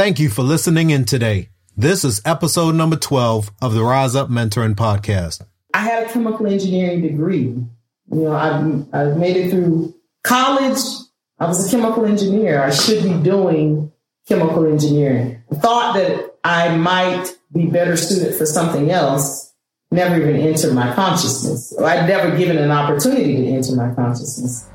Thank you for listening in today. This is episode number 12 of the Rise Up Mentoring Podcast. I had a chemical engineering degree. You know, I've, I've made it through college. I was a chemical engineer. I should be doing chemical engineering. I thought that I might be better suited for something else. Never even entered my consciousness. I'd never given an opportunity to enter my consciousness.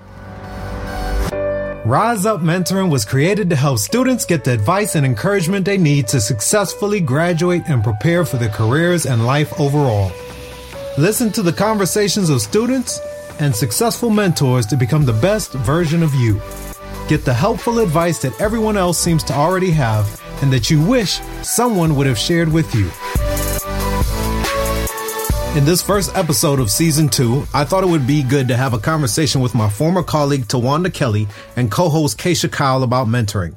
Rise Up Mentoring was created to help students get the advice and encouragement they need to successfully graduate and prepare for their careers and life overall. Listen to the conversations of students and successful mentors to become the best version of you. Get the helpful advice that everyone else seems to already have and that you wish someone would have shared with you. In this first episode of season two, I thought it would be good to have a conversation with my former colleague Tawanda Kelly and co-host Keisha Kyle about mentoring.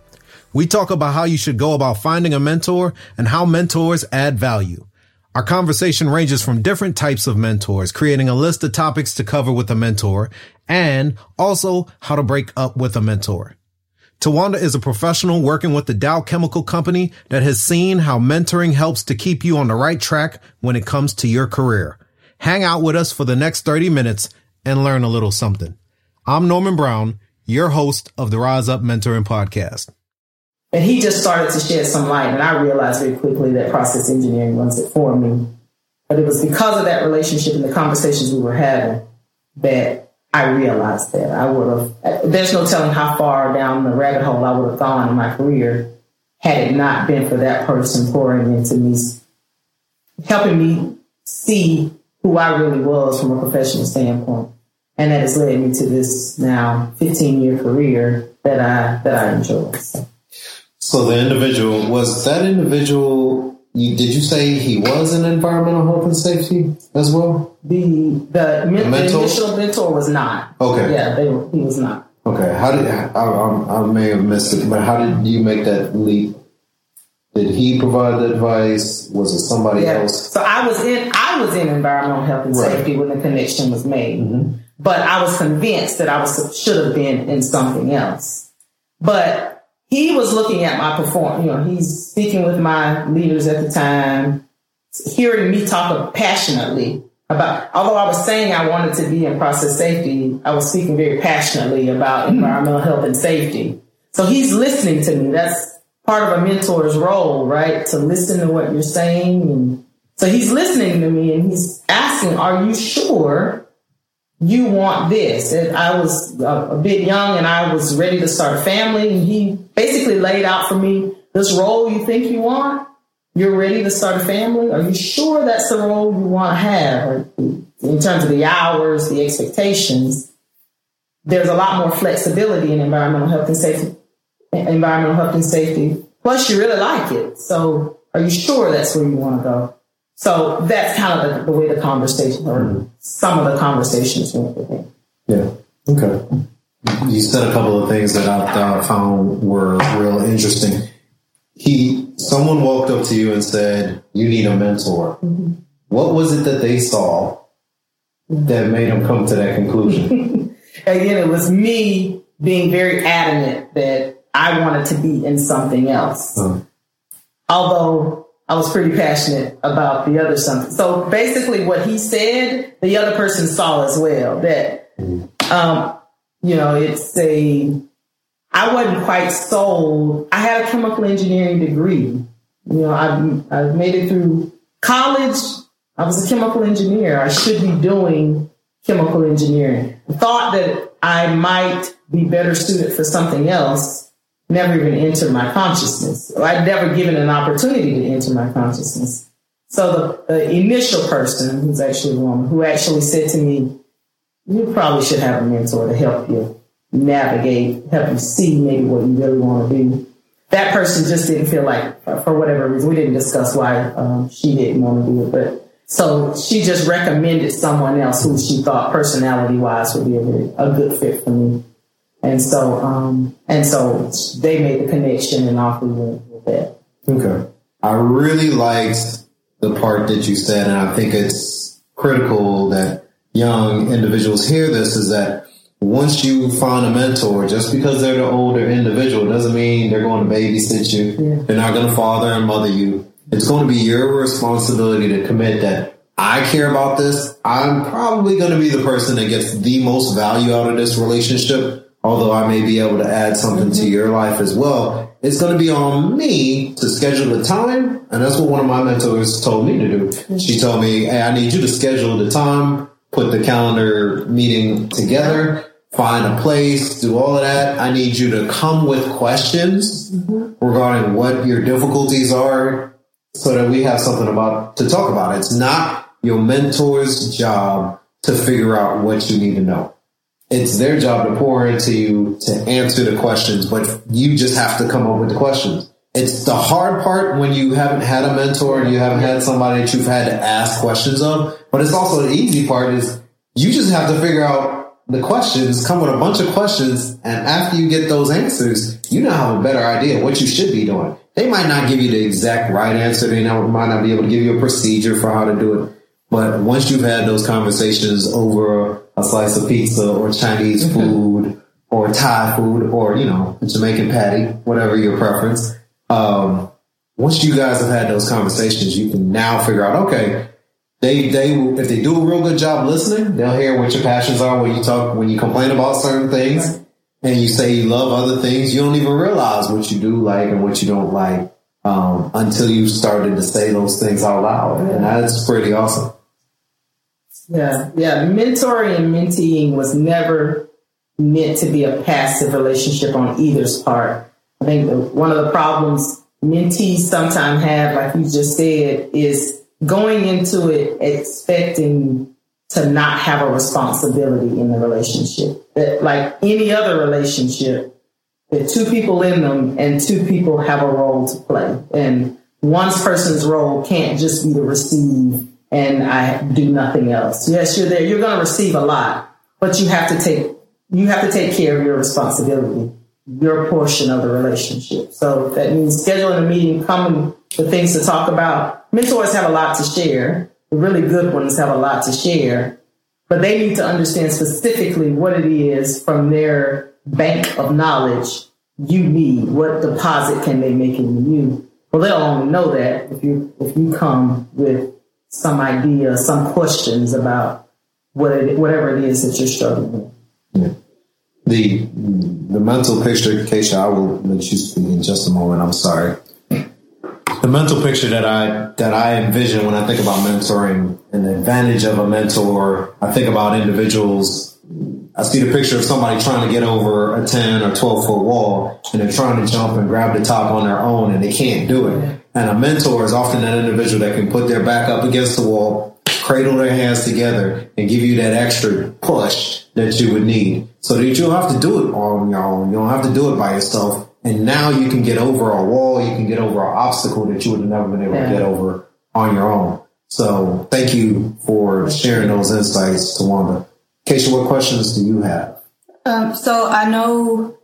We talk about how you should go about finding a mentor and how mentors add value. Our conversation ranges from different types of mentors, creating a list of topics to cover with a mentor, and also how to break up with a mentor. Tawanda is a professional working with the Dow Chemical Company that has seen how mentoring helps to keep you on the right track when it comes to your career. Hang out with us for the next 30 minutes and learn a little something. I'm Norman Brown, your host of the Rise Up Mentoring Podcast. And he just started to shed some light, and I realized very quickly that process engineering was it for me. But it was because of that relationship and the conversations we were having that I realized that I would have, there's no telling how far down the rabbit hole I would have gone in my career had it not been for that person pouring into me, helping me see who I really was from a professional standpoint. And that has led me to this now 15 year career that I, that I enjoy. So the individual, was that individual you, did you say he was in environmental health and safety as well? The the, the, the initial mentor was not. Okay. Yeah, they, he was not. Okay. How did I, I, I, may have missed it, but how did you make that leap? Did he provide the advice? Was it somebody yeah. else? So I was in I was in environmental health and right. safety when the connection was made, mm-hmm. but I was convinced that I was should have been in something else. But he was looking at my performance. You know, he's speaking with my leaders at the time, hearing me talk passionately about, although I was saying I wanted to be in process safety, I was speaking very passionately about mm-hmm. environmental health and safety. So he's listening to me. That's part of a mentor's role, right? To listen to what you're saying. And so he's listening to me and he's asking, are you sure you want this. And I was a, a, bit young and I was ready to start a family. And he basically laid out for me this role you think you want. You're ready to start a family. Are you sure that's the role you want to have? in terms of the hours, the expectations, there's a lot more flexibility in environmental health and safety. Environmental health and safety. Plus, you really like it. So, are you sure that's where you want to go? So that's kind of the, the way the conversation, or some of the conversations went with him. Yeah. Okay. You said a couple of things that I, found were real interesting. He, someone walked up to you and said, "You need a mentor." Mm-hmm. What was it that they saw that made them come to that conclusion? Again, it was me being very adamant that I wanted to be in something else. Uh-huh. Although I was pretty passionate about the other something. So basically, what he said, the other person saw as well. That, um, you know, it's a. I wasn't quite sold. I had a chemical engineering degree. You know, I've, I've made it through college. I was a chemical engineer. I should be doing chemical engineering. Thought that I might be better suited for something else never even entered my consciousness. I'd never given an opportunity to enter my consciousness. So the, the initial person, who's actually a woman, who actually said to me, you probably should have a mentor to help you navigate, help you see maybe what you really want to do. That person just didn't feel like, for whatever reason, we didn't discuss why um, she didn't want to do it, but so she just recommended someone else who she thought personality wise would be a, a good fit for me. And so, um, and so they made the connection and off we went with that. Okay. I really liked the part that you said, and I think it's critical that young individuals hear this is that once you find a mentor, just because they're the older individual doesn't mean they're going to babysit you. Yeah. They're not going to father and mother you. It's going to be your responsibility to commit that I care about this. I'm probably going to be the person that gets the most value out of this relationship, although I may be able to add something mm-hmm. to your life as well. It's going to be on me to schedule the time. And that's what one of my mentors told me to do. Mm-hmm. She told me, Hey, I need you to schedule the time, put the calendar meeting together find a place, do all of that. I need you to come with questions mm-hmm. regarding what your difficulties are so that we have something about to talk about. It's not your mentor's job to figure out what you need to know. It's their job to pour into you to answer the questions, but you just have to come up with the questions. It's the hard part when you haven't had a mentor and you haven't had somebody that you've had to ask questions of. But it's also the easy part is you just have to figure out the questions come with a bunch of questions, and after you get those answers, you now have a better idea what you should be doing. They might not give you the exact right answer. They might not be able to give you a procedure for how to do it. But once you've had those conversations over a slice of pizza or Chinese mm-hmm. food or Thai food or, you know, Jamaican patty, whatever your preference, um, once you guys have had those conversations, you can now figure out, okay, they they if they do a real good job listening, they'll hear what your passions are when you talk when you complain about certain things and you say you love other things. You don't even realize what you do like and what you don't like um, until you started to say those things out loud, and that's pretty awesome. Yeah, yeah. Mentoring and menteeing was never meant to be a passive relationship on either's part. I think one of the problems mentees sometimes have, like you just said, is going into it expecting to not have a responsibility in the relationship. That like any other relationship, that two people in them and two people have a role to play. And one person's role can't just be to receive and I do nothing else. Yes, you're there. You're going to receive a lot, but you have to take, you have to take care of your responsibility, your portion of the relationship. So that means scheduling a meeting, coming with things to talk about, mentors have a lot to share. The really good ones have a lot to share, but they need to understand specifically what it is from their bank of knowledge you need. What deposit can they make in you? Well, they'll only know that if you if you come with some idea, some questions about what it, whatever it is that you're struggling with. Yeah. The the mental picture, Keisha, I will let you speak in just a moment. I'm sorry the mental picture that I that I envision when I think about mentoring and the advantage of a mentor, I think about individuals. I see the picture of somebody trying to get over a 10 or 12 foot wall and they're trying to jump and grab the top on their own and they can't do it. And a mentor is often that individual that can put their back up against the wall, cradle their hands together and give you that extra push that you would need so that you don't have to do it on your own. You don't have to do it by yourself and now you can get over a wall, you can get over an obstacle that you would have never been able yeah. to get over on your own. So thank you for sharing those insights, Tawanda. Keisha, what questions do you have? Um, so I know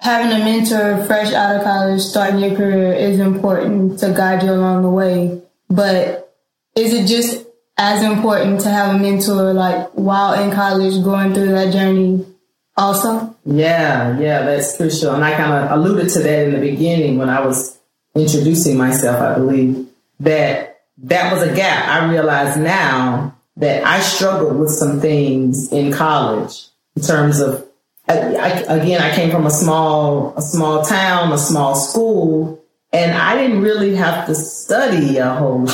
having a mentor fresh out of college, starting your career is important to guide you along the way. But is it just as important to have a mentor like while in college going through that journey also? Yeah, yeah, that's crucial. And I kind of alluded to that in the beginning when I was introducing myself, I believe, that that was a gap. I realize now that I struggled with some things in college in terms of, I, again, I came from a small, a small town, a small school, and I didn't really have to study a whole.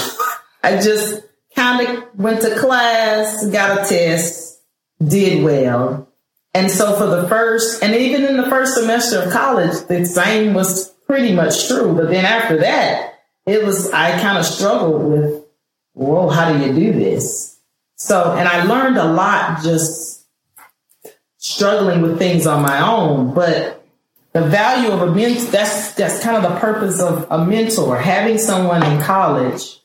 I just kind of went to class, got a test, did well, and so for the first, and even in the first semester of college, the same was pretty much true. But then after that, it was, I kind of struggled with, whoa, how do you do this? So, and I learned a lot just struggling with things on my own, but the value of a mentor, that's, that's kind of the purpose of a mentor, having someone in college,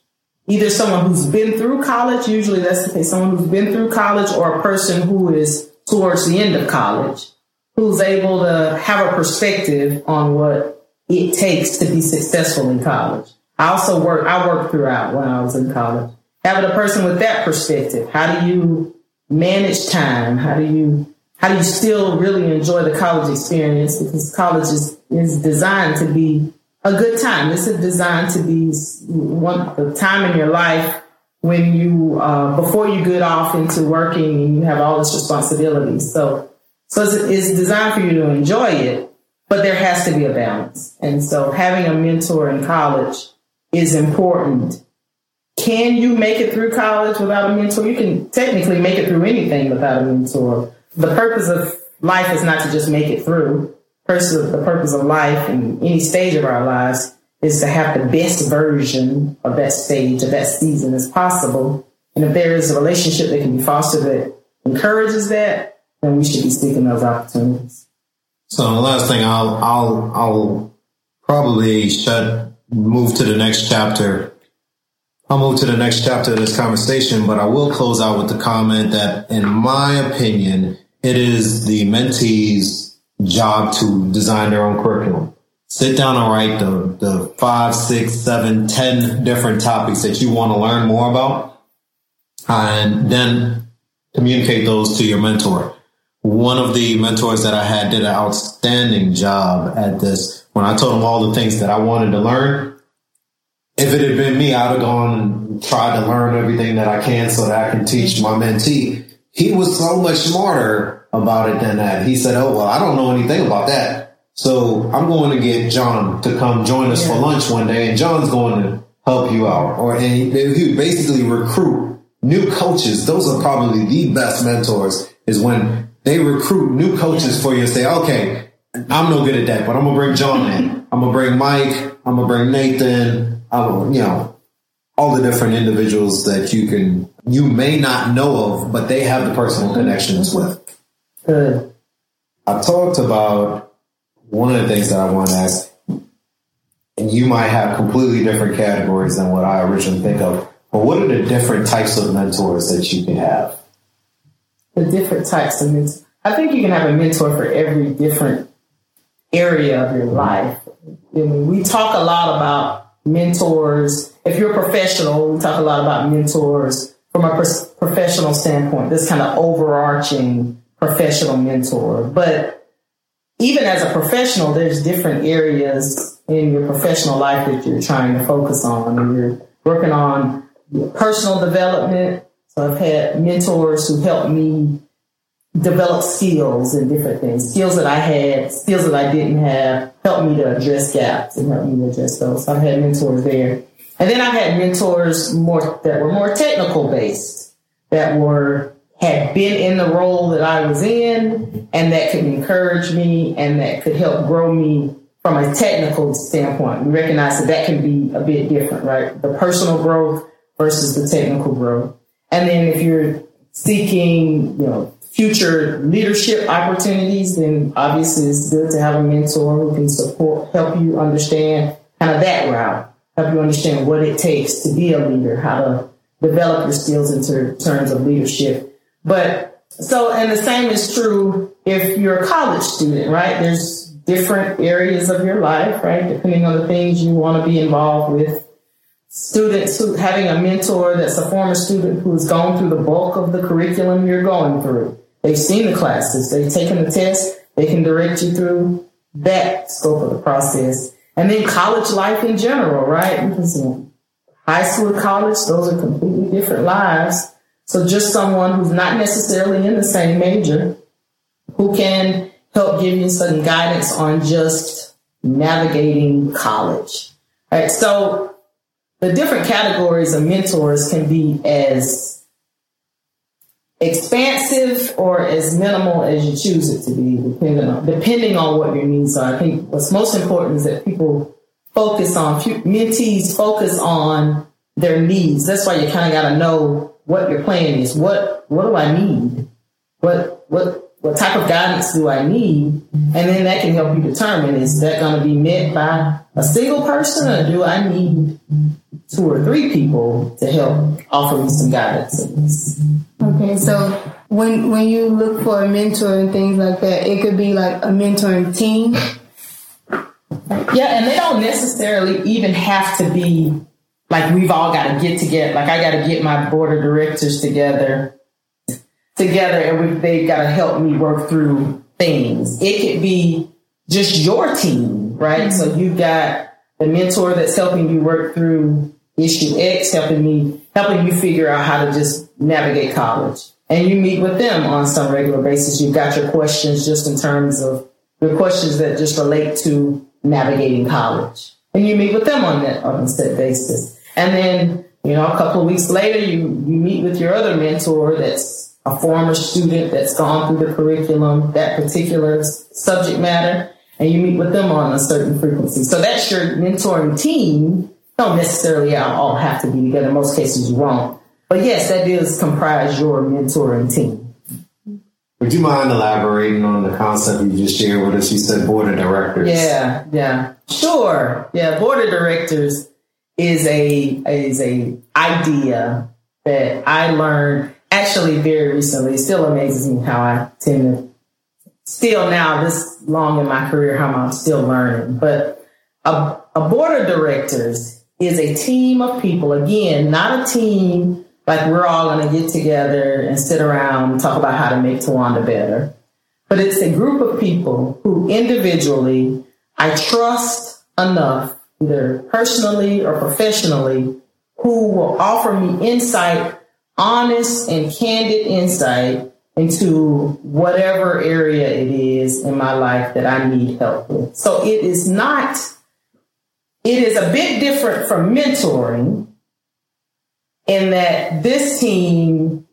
either someone who's been through college, usually that's the case, someone who's been through college or a person who is towards the end of college who's able to have a perspective on what it takes to be successful in college. I also work, I worked throughout when I was in college. Having a person with that perspective, how do you manage time? How do you, how do you still really enjoy the college experience? Because college is, is designed to be a good time. This is designed to be one the time in your life when you uh, before you get off into working and you have all this responsibility. So so it's, it's designed for you to enjoy it, but there has to be a balance. And so having a mentor in college is important. Can you make it through college without a mentor? You can technically make it through anything without a mentor. The purpose of life is not to just make it through. the purpose of life in any stage of our lives is to have the best version of that stage, of that season as possible. And if there is a relationship that can be fostered that encourages that, then we should be seeking those opportunities. So the last thing I'll I'll I'll probably shut move to the next chapter. I'll move to the next chapter of this conversation, but I will close out with the comment that in my opinion, it is the mentee's job to design their own curriculum sit down and write the, the five, six, seven, ten different topics that you want to learn more about and then communicate those to your mentor. One of the mentors that I had did an outstanding job at this. When I told him all the things that I wanted to learn, if it had been me, I'd have gone and tried to learn everything that I can so that I can teach my mentee. He was so much smarter about it than that. He said, Oh, well, I don't know anything about that. So I'm going to get John to come join us yeah. for lunch one day, and John's going to help you out. Or and he, he basically recruit new coaches. Those are probably the best mentors. Is when they recruit new coaches yeah. for you and say, okay, I'm no good at that, but I'm gonna bring John in. I'm gonna bring Mike. I'm gonna bring Nathan. I'm, you know, all the different individuals that you can you may not know of, but they have the personal connections with. Good. I talked about one of the things that I want to ask, and you might have completely different categories than what I originally think of, but what are the different types of mentors that you can have? The different types of mentors. I think you can have a mentor for every different area of your life. I mean, we talk a lot about mentors. If you're a professional, we talk a lot about mentors from a professional standpoint, this kind of overarching professional mentor. But even as a professional, there's different areas in your professional life that you're trying to focus on. And you're working on personal development. So I've had mentors who helped me develop skills and different things. Skills that I had, skills that I didn't have, helped me to address gaps and help me to address those. So I've had mentors there. And then I've had mentors more that were more technical based, that were had been in the role that I was in and that could encourage me and that could help grow me from a technical standpoint. We recognize that that can be a bit different, right? The personal growth versus the technical growth. And then if you're seeking, you know, future leadership opportunities, then obviously it's good to have a mentor who can support, help you understand kind of that route, help you understand what it takes to be a leader, how to develop your skills in terms of leadership but so, and the same is true if you're a college student, right? There's different areas of your life, right? Depending on the things you want to be involved with. Students who having a mentor that's a former student who's gone through the bulk of the curriculum you're going through. They've seen the classes, they've taken the test, they can direct you through that scope of the process. And then college life in general, right? Because high school, college, those are completely different lives. So just someone who's not necessarily in the same major who can help give you some guidance on just navigating college. Right. So the different categories of mentors can be as expansive or as minimal as you choose it to be, depending on depending on what your needs are. I think what's most important is that people focus on mentees focus on their needs. That's why you kind of got to know what your plan is. What what do I need? What what what type of guidance do I need? And then that can help you determine is that going to be met by a single person or do I need two or three people to help offer me some guidance? Okay, so when when you look for a mentor and things like that, it could be like a mentoring team. Yeah, and they don't necessarily even have to be like we've all got to get together. Like I got to get my board of directors together. together and we, they got to help me work through things. It could be just your team, right? Mm-hmm. So you've got the mentor that's helping you work through issue X, helping me, helping you figure out how to just navigate college. And you meet with them on some regular basis. You've got your questions just in terms of your questions that just relate to navigating college. And you meet with them on that on a set basis. And then, you know, a couple of weeks later, you, you meet with your other mentor that's a former student that's gone through the curriculum, that particular subject matter, and you meet with them on a certain frequency. So that's your mentoring team. Don't necessarily all have to be together. Most cases, you won't. But yes, that does comprise your mentoring team. Would you mind elaborating on the concept you just shared with us? You said board of directors. Yeah, yeah, sure. Yeah, board of directors is a is a idea that I learned actually very recently. It still amazes me how I tend to still now this long in my career how I'm still learning. But a, a board of directors is a team of people. Again, not a team like we're all going to get together and sit around and talk about how to make Tawanda better. But it's a group of people who individually I trust enough, either personally or professionally, who will offer me insight, honest and candid insight into whatever area it is in my life that I need help with. So it is not, it is a bit different from mentoring in that this team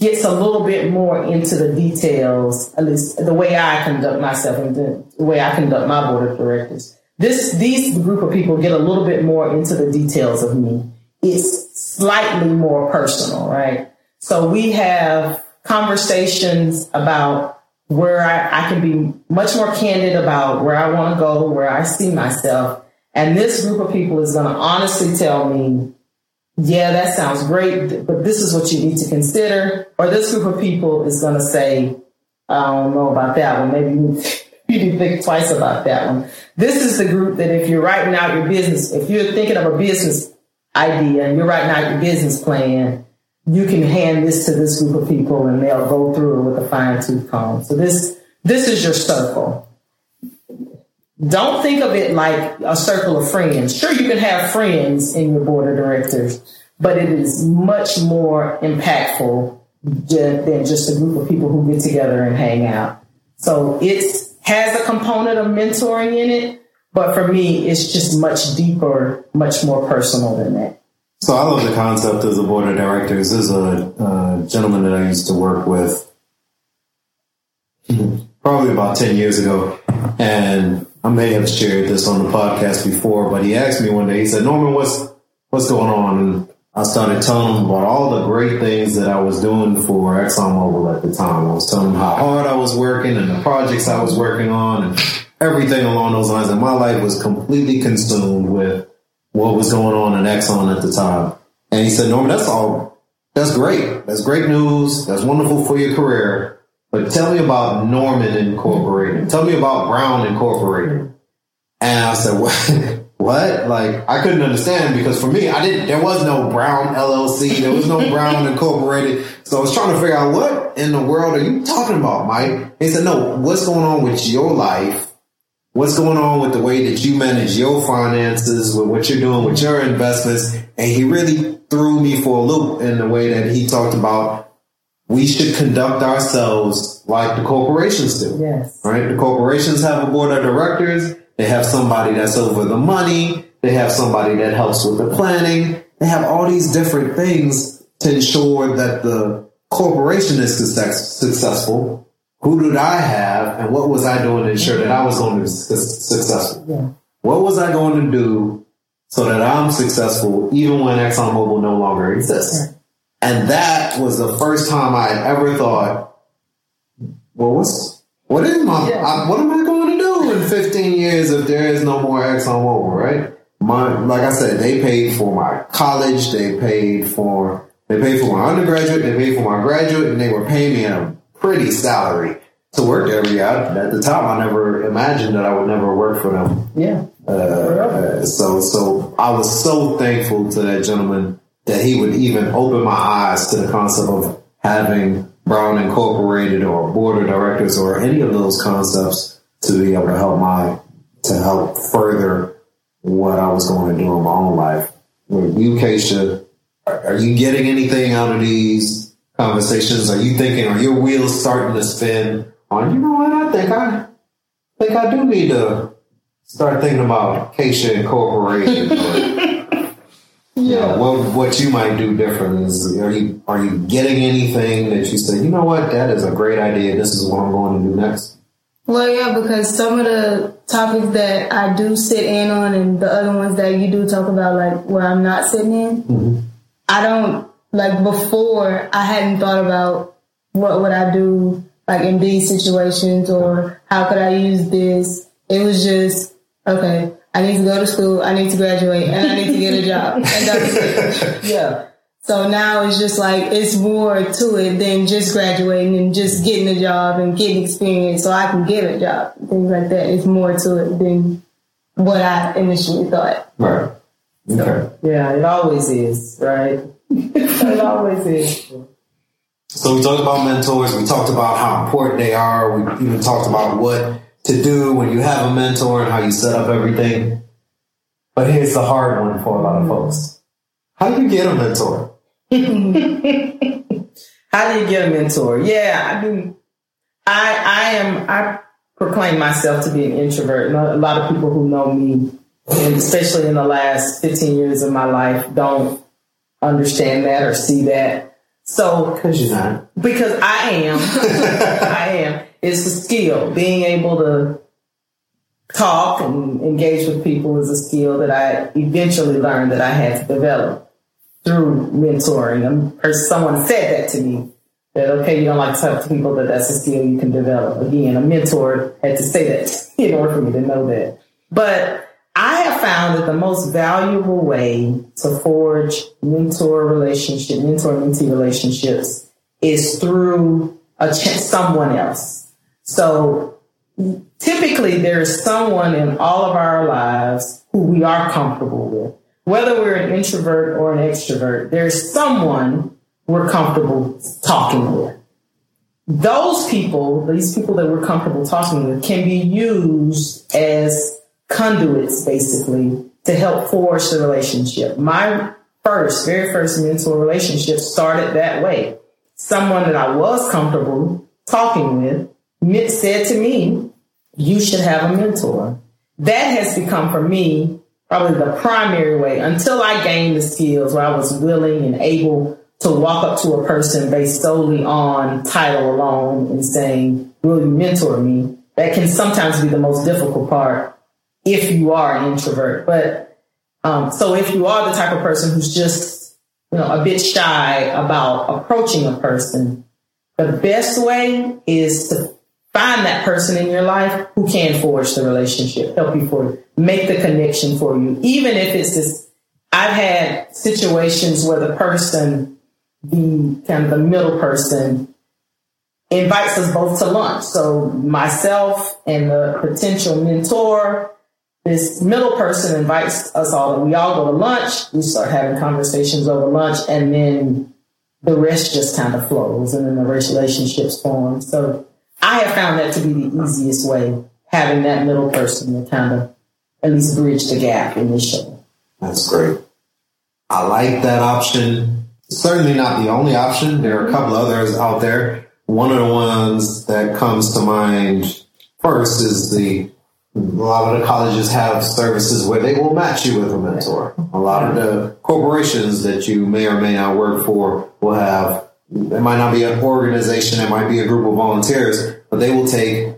gets a little bit more into the details, at least the way I conduct myself and the, way I conduct my board of directors. This, these group of people get a little bit more into the details of me. It's slightly more personal, right? So we have conversations about where I, I can be much more candid about where I want to go, where I see myself. And this group of people is going to honestly tell me, yeah, that sounds great, but this is what you need to consider. Or this group of people is going to say, I don't know about that one. Maybe you, need to think twice about that one. This is the group that if you're writing out your business, if you're thinking of a business idea and you're writing out your business plan, you can hand this to this group of people and they'll go through it with a fine tooth comb. So this, this is your circle. Don't think of it like a circle of friends. Sure, you can have friends in your board of directors, but it is much more impactful than just a group of people who get together and hang out. So it has a component of mentoring in it, but for me, it's just much deeper, much more personal than that. So I love the concept of the board of directors. There's a, a gentleman that I used to work with probably about 10 years ago. And I may have shared this on the podcast before, but he asked me one day, he said, Norman, what's, what's going on? And I started telling him about all the great things that I was doing for ExxonMobil at the time. I was telling him how hard I was working and the projects I was working on and everything along those lines. And my life was completely consumed with what was going on in Exxon at the time. And he said, Norman, that's all, that's great. That's great news. That's wonderful for your career. But tell me about Norman Incorporated. Tell me about Brown Incorporated. And I said, what? what? Like, I couldn't understand because for me, I didn't, there was no Brown LLC. There was no Brown Incorporated. So I was trying to figure out what in the world are you talking about, Mike? He said, no, what's going on with your life? what's going on with the way that you manage your finances, with what you're doing with your investments. And he really threw me for a loop in the way that he talked about we should conduct ourselves like the corporations do. Yes. Right? The corporations have a board of directors. They have somebody that's over the money. They have somebody that helps with the planning. They have all these different things to ensure that the corporation is success- successful who did I have and what was I doing to ensure that I was going to be successful? Yeah. What was I going to do so that I'm successful even when ExxonMobil no longer exists? And that was the first time I had ever thought, well, what's, what is my, yeah. I, what am I going to do in 15 years if there is no more Exxon ExxonMobil, right? My, like I said, they paid for my college, they paid for, they paid for my undergraduate, they paid for my graduate, and they were paying me a pretty salary to work there. Yeah, at the time, I never imagined that I would never work for them. Yeah. Uh, uh, so, so I was so thankful to that gentleman that he would even open my eyes to the concept of having Brown Incorporated or board of directors or any of those concepts to be able to help my to help further what I was going to do in my own life. With you, Keisha, are you getting anything out of these conversations? Are you thinking, are your wheels starting to spin on, you know what, I think I think I do need to start thinking about Keisha Incorporated or yeah. what what you might do different is are you are you getting anything that you say, you know what, that is a great idea, this is what I'm going to do next? Well, yeah, because some of the topics that I do sit in on and the other ones that you do talk about, like where I'm not sitting in, mm-hmm. I don't, like before, I hadn't thought about what would I do, like in these situations or how could I use this. It was just, okay, I need to go to school, I need to graduate, and I need to get a job. And that's it. Yeah. So now it's just like it's more to it than just graduating and just getting a job and getting experience so I can get a job. Things like that. It's more to it than what I initially thought. Right. Okay. So, yeah, it always is, right? it always is. So we talked about mentors. We talked about how important they are. We even talked about what to do when you have a mentor and how you set up everything. But here's the hard one for a lot of folks. How do you get a mentor? How do you get a mentor? Yeah, I mean, I I am I proclaim myself to be an introvert. A lot of people who know me, and especially in the last 15 years of my life, don't understand that or see that. So, because you're not, because I am, I am. It's a skill. Being able to talk and engage with people is a skill that I eventually learned that I had to develop through mentoring. And someone said that to me that okay, you don't like to talk to people, but that's a skill you can develop. Again, a mentor had to say that in order for me to know that. But I have found that the most valuable way to forge mentor relationship, mentor mentee relationships is through a ch- someone else. So typically there is someone in all of our lives who we are comfortable with whether we're an introvert or an extrovert, there's someone we're comfortable talking with. Those people, these people that we're comfortable talking with, can be used as conduits, basically, to help forge the relationship. My first, very first mentor relationship started that way. Someone that I was comfortable talking with said to me, you should have a mentor. That has become for me probably the primary way until I gained the skills where I was willing and able to walk up to a person based solely on title alone and saying, will you mentor me? That can sometimes be the most difficult part if you are an introvert. But um, so if you are the type of person who's just, you know, a bit shy about approaching a person, the best way is to find that person in your life who can forge the relationship, help you for make the connection for you. Even if it's this, I've had situations where the person, the kind of the middle person, invites us both to lunch. So myself and the potential mentor, this middle person invites us all. We all go to lunch. We start having conversations over lunch, and then the rest just kind of flows, and then the relationships form. So I have found that to be the easiest way, having that middle person to kind of at least bridge the gap initially. That's great. I like that option. Certainly not the only option. There are a couple others out there. One of the ones that comes to mind first is the a lot of the colleges have services where they will match you with a mentor. A lot of the corporations that you may or may not work for will have it might not be an organization, it might be a group of volunteers, but they will take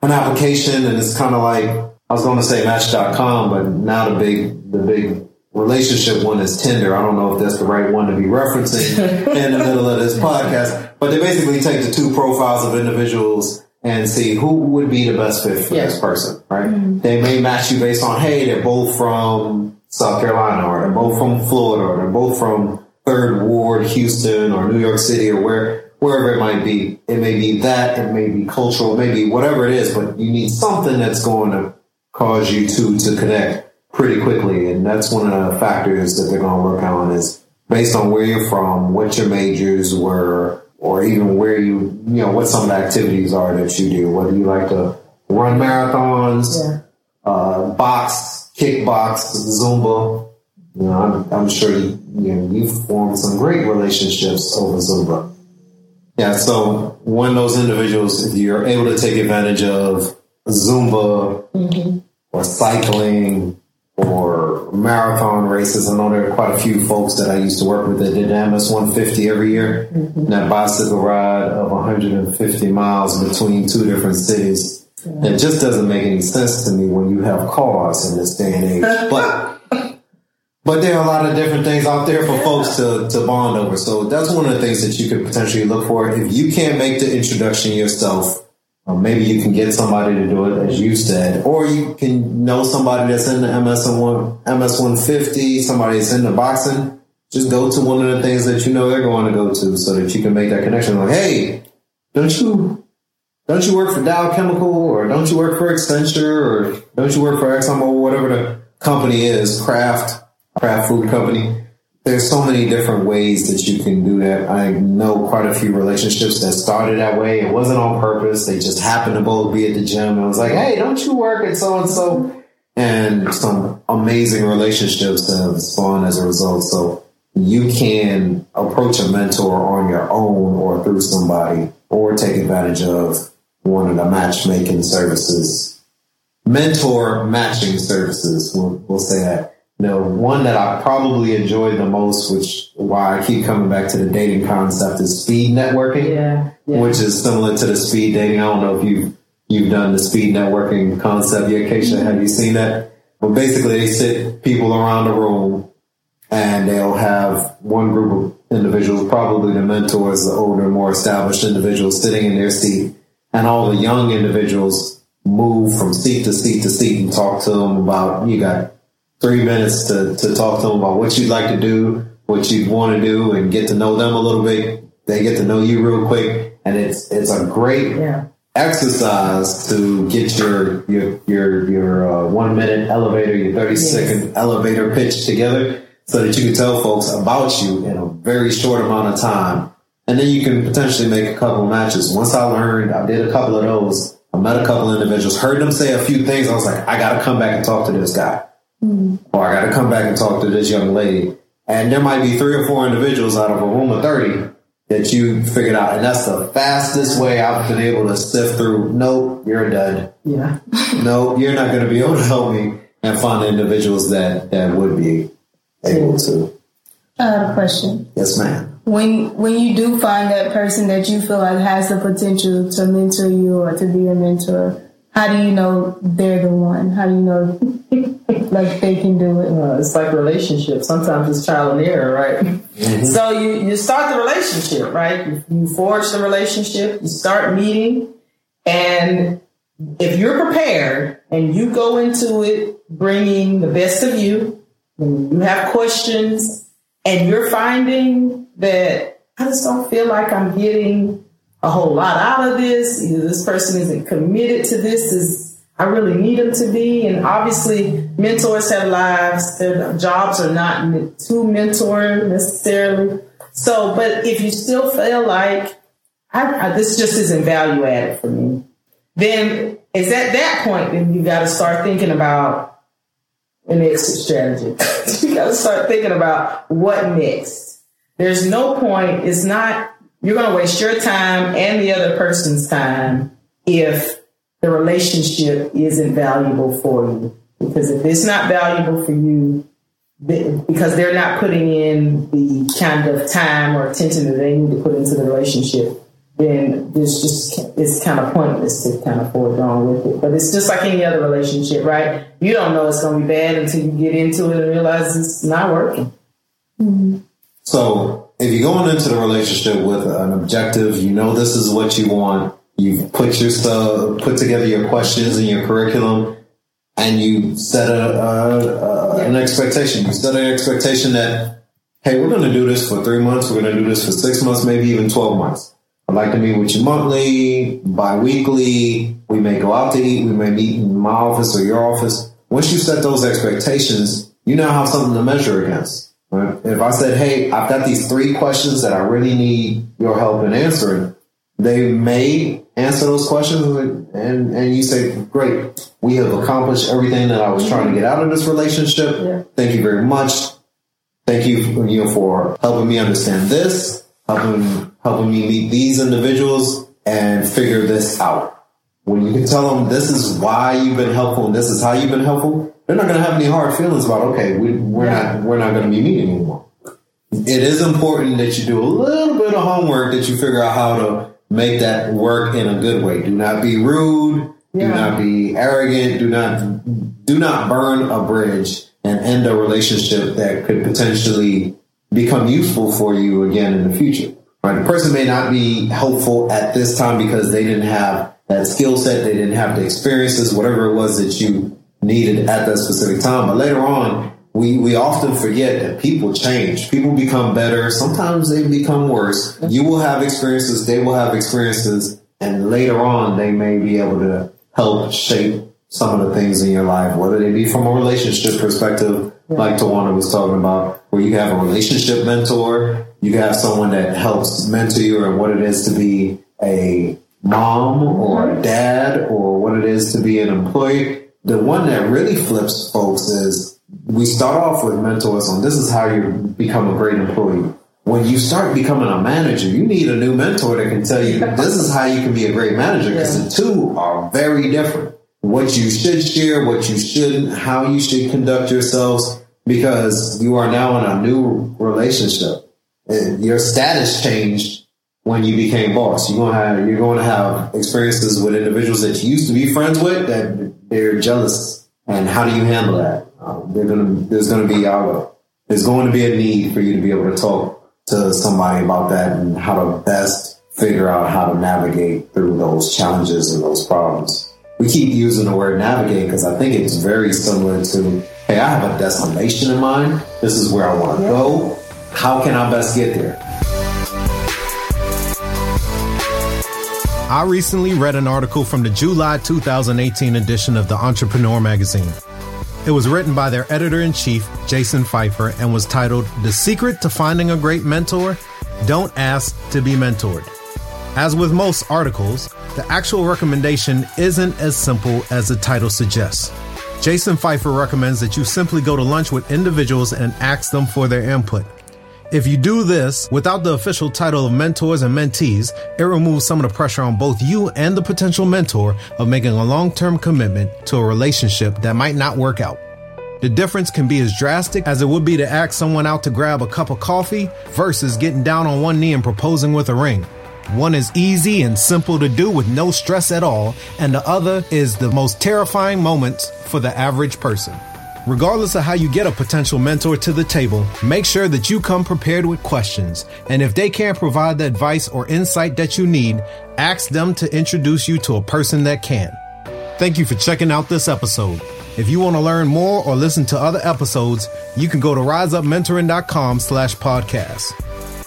an application and it's kind of like, I was going to say match.com, but now the big, the big relationship one is Tinder. I don't know if that's the right one to be referencing in the middle of this podcast, but they basically take the two profiles of individuals and see who would be the best fit for yeah. this person, right? Mm-hmm. They may match you based on, hey, they're both from South Carolina or they're both from Florida or they're both from Third Ward, Houston, or New York City, or where wherever it might be. It may be that, it may be cultural, maybe whatever it is, but you need something that's going to cause you two to connect pretty quickly. And that's one of the factors that they're going to work on is based on where you're from, what your majors were, or even where you, you know, what some of the activities are that you do, whether you like to run marathons, Yeah. uh, box, kickbox, Zumba. You know, I'm, I'm sure you, you know, you've formed some great relationships over Zumba. Yeah, so when those individuals, if you're able to take advantage of Zumba mm-hmm. or cycling or marathon races, I know there are quite a few folks that I used to work with that did MS 150 every year. And that bicycle ride of 150 miles between two different cities. It just doesn't make any sense to me when you have cars in this day and age. But but there are a lot of different things out there for folks to, to bond over. So that's one of the things that you could potentially look for. If you can't make the introduction yourself, or maybe you can get somebody to do it, as you said, or you can know somebody that's in the MS one MS one fifty, somebody that's in the boxing. Just go to one of the things that you know they're going to go to, so that you can make that connection. Like, hey, don't you don't you work for Dow Chemical, or don't you work for Accenture, or don't you work for Exxon or whatever the company is, Kraft, Kraft Food Company? There's so many different ways that you can do that. I know quite a few relationships that started that way. It wasn't on purpose. They just happened to both be at the gym. And I was like, hey, don't you work at so and so? And some amazing relationships have spawned as a result. So you can approach a mentor on your own or through somebody or take advantage of one of the matchmaking services, mentor matching services. We'll, we'll say that. The one that I probably enjoy the most, which why I keep coming back to the dating concept, is speed networking, Yeah. yeah. which is similar to the speed dating. I don't know if you've you've done the speed networking concept yet, Keisha. Have you seen that? Well, basically, they sit people around the room and they'll have one group of individuals, probably the mentors, the older, more established individuals sitting in their seat, and all the young individuals move from seat to seat to seat and talk to them about, you got three minutes to, to talk to them about what you'd like to do, what you'd want to do, and get to know them a little bit. They get to know you real quick, and it's it's a great yeah. exercise to get your your your your uh, one minute elevator, your thirty second elevator pitch together, so that you can tell folks about you in a very short amount of time, and then you can potentially make a couple matches. Once I learned, I did a couple of those. I met a couple of individuals, heard them say a few things. I was like, I got to come back and talk to this guy, or I got to come back and talk to this young lady. And there might be three or four individuals out of a room of thirty that you figured out. And that's the fastest way I've been able to sift through. Nope, you're a dud. Yeah. No, you're not going to be able to help me and find the individuals that, that would be able to. I have a question. Yes, ma'am. When when you do find that person that you feel like has the potential to mentor you or to be a mentor, how do you know they're the one? How do you know like they can do it? Uh, it's like relationships. Sometimes it's trial and error, right? So you, you start the relationship, right? You, you forge the relationship, you start meeting, and if you're prepared and you go into it bringing the best of you, you have questions, and you're finding that I just don't feel like I'm getting a whole lot out of this. Either this person isn't committed to this. Is I really need them to be. And obviously, mentors have lives. Their jobs are not meant to mentor necessarily. So, but if you still feel like I, I, this just isn't value added for me, then it's at that point then you got to start thinking about an exit strategy. you got to start thinking about what next. There's no point. It's not. You're going to waste your time and the other person's time if the relationship isn't valuable for you. Because if it's not valuable for you, because they're not putting in the kind of time or attention that they need to put into the relationship, then there's just it's kind of pointless to kind of forward on with it. But it's just like any other relationship, right? You don't know it's going to be bad until you get into it and realize it's not working. So if you're going into the relationship with an objective, you know this is what you want. You've put your stuff, put together your questions and your curriculum, and you set a, a, a an expectation. You set an expectation that hey, we're going to do this for three months. We're going to do this for six months, maybe even twelve months. I'd like to meet with you monthly, bi-weekly. We may go out to eat. We may meet in my office or your office. Once you set those expectations, you now have something to measure against. If I said, "Hey, I've got these three questions that I really need your help in answering," they may answer those questions, and and you say, "Great, we have accomplished everything that I was trying to get out of this relationship. Yeah. Thank you very much. Thank you, you know, for helping me understand this, helping helping me meet these individuals and figure this out." When you can tell them this is why you've been helpful and this is how you've been helpful, they're not going to have any hard feelings about okay, we, we're not we're not going to be meeting anymore. It is important that you do a little bit of homework that you figure out how to make that work in a good way. Do not be rude. Yeah. Do not be arrogant. Do not do not burn a bridge and end a relationship that could potentially become useful for you again in the future. Right? The person may not be helpful at this time because they didn't have that skill set, they didn't have the experiences, whatever it was that you needed at that specific time. But later on, we, we often forget that people change. People become better. Sometimes they become worse. You will have experiences. They will have experiences. And later on, they may be able to help shape some of the things in your life, whether they be from a relationship perspective, like Tawanda was talking about, where you have a relationship mentor, you have someone that helps mentor you and what it is to be a mom or dad or what it is to be an employee. The one that really flips folks is we start off with mentors on this is how you become a great employee. When you start becoming a manager, you need a new mentor that can tell you this is how you can be a great manager because the two are very different. What you should share, what you shouldn't, how you should conduct yourselves because you are now in a new relationship. And your status changed when you became boss. You're gonna have you're going to have experiences with individuals that you used to be friends with that they're jealous. And how do you handle that? Um, they're gonna there's gonna be uh, there's going to be a need for you to be able to talk to somebody about that and how to best figure out how to navigate through those challenges and those problems. We keep using the word navigate because I think it's very similar to, hey, I have a destination in mind. This is where I want to go. How can I best get there? I recently read an article from the July 2018 edition of the Entrepreneur magazine. It was written by their editor in chief, Jason Feifer, and was titled The Secret to Finding a Great Mentor Don't Ask to Be Mentored. As with most articles, the actual recommendation isn't as simple as the title suggests. Jason Feifer recommends that you simply go to lunch with individuals and ask them for their input. If you do this without the official title of mentors and mentees, it removes some of the pressure on both you and the potential mentor of making a long term commitment to a relationship that might not work out. The difference can be as drastic as it would be to ask someone out to grab a cup of coffee versus getting down on one knee and proposing with a ring. One is easy and simple to do with no stress at all, and the other is the most terrifying moments for the average person. Regardless of how you get a potential mentor to the table, make sure that you come prepared with questions. And if they can't provide the advice or insight that you need, ask them to introduce you to a person that can. Thank you for checking out this episode. If you want to learn more or listen to other episodes, you can go to riseupmentoring.com slash podcast.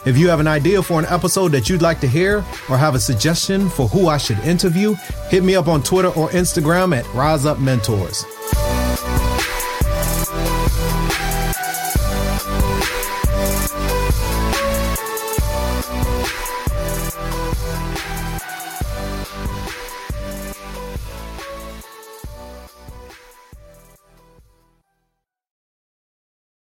If you have an idea for an episode that you'd like to hear or have a suggestion for who I should interview, hit me up on Twitter or Instagram at Rise Up Mentors.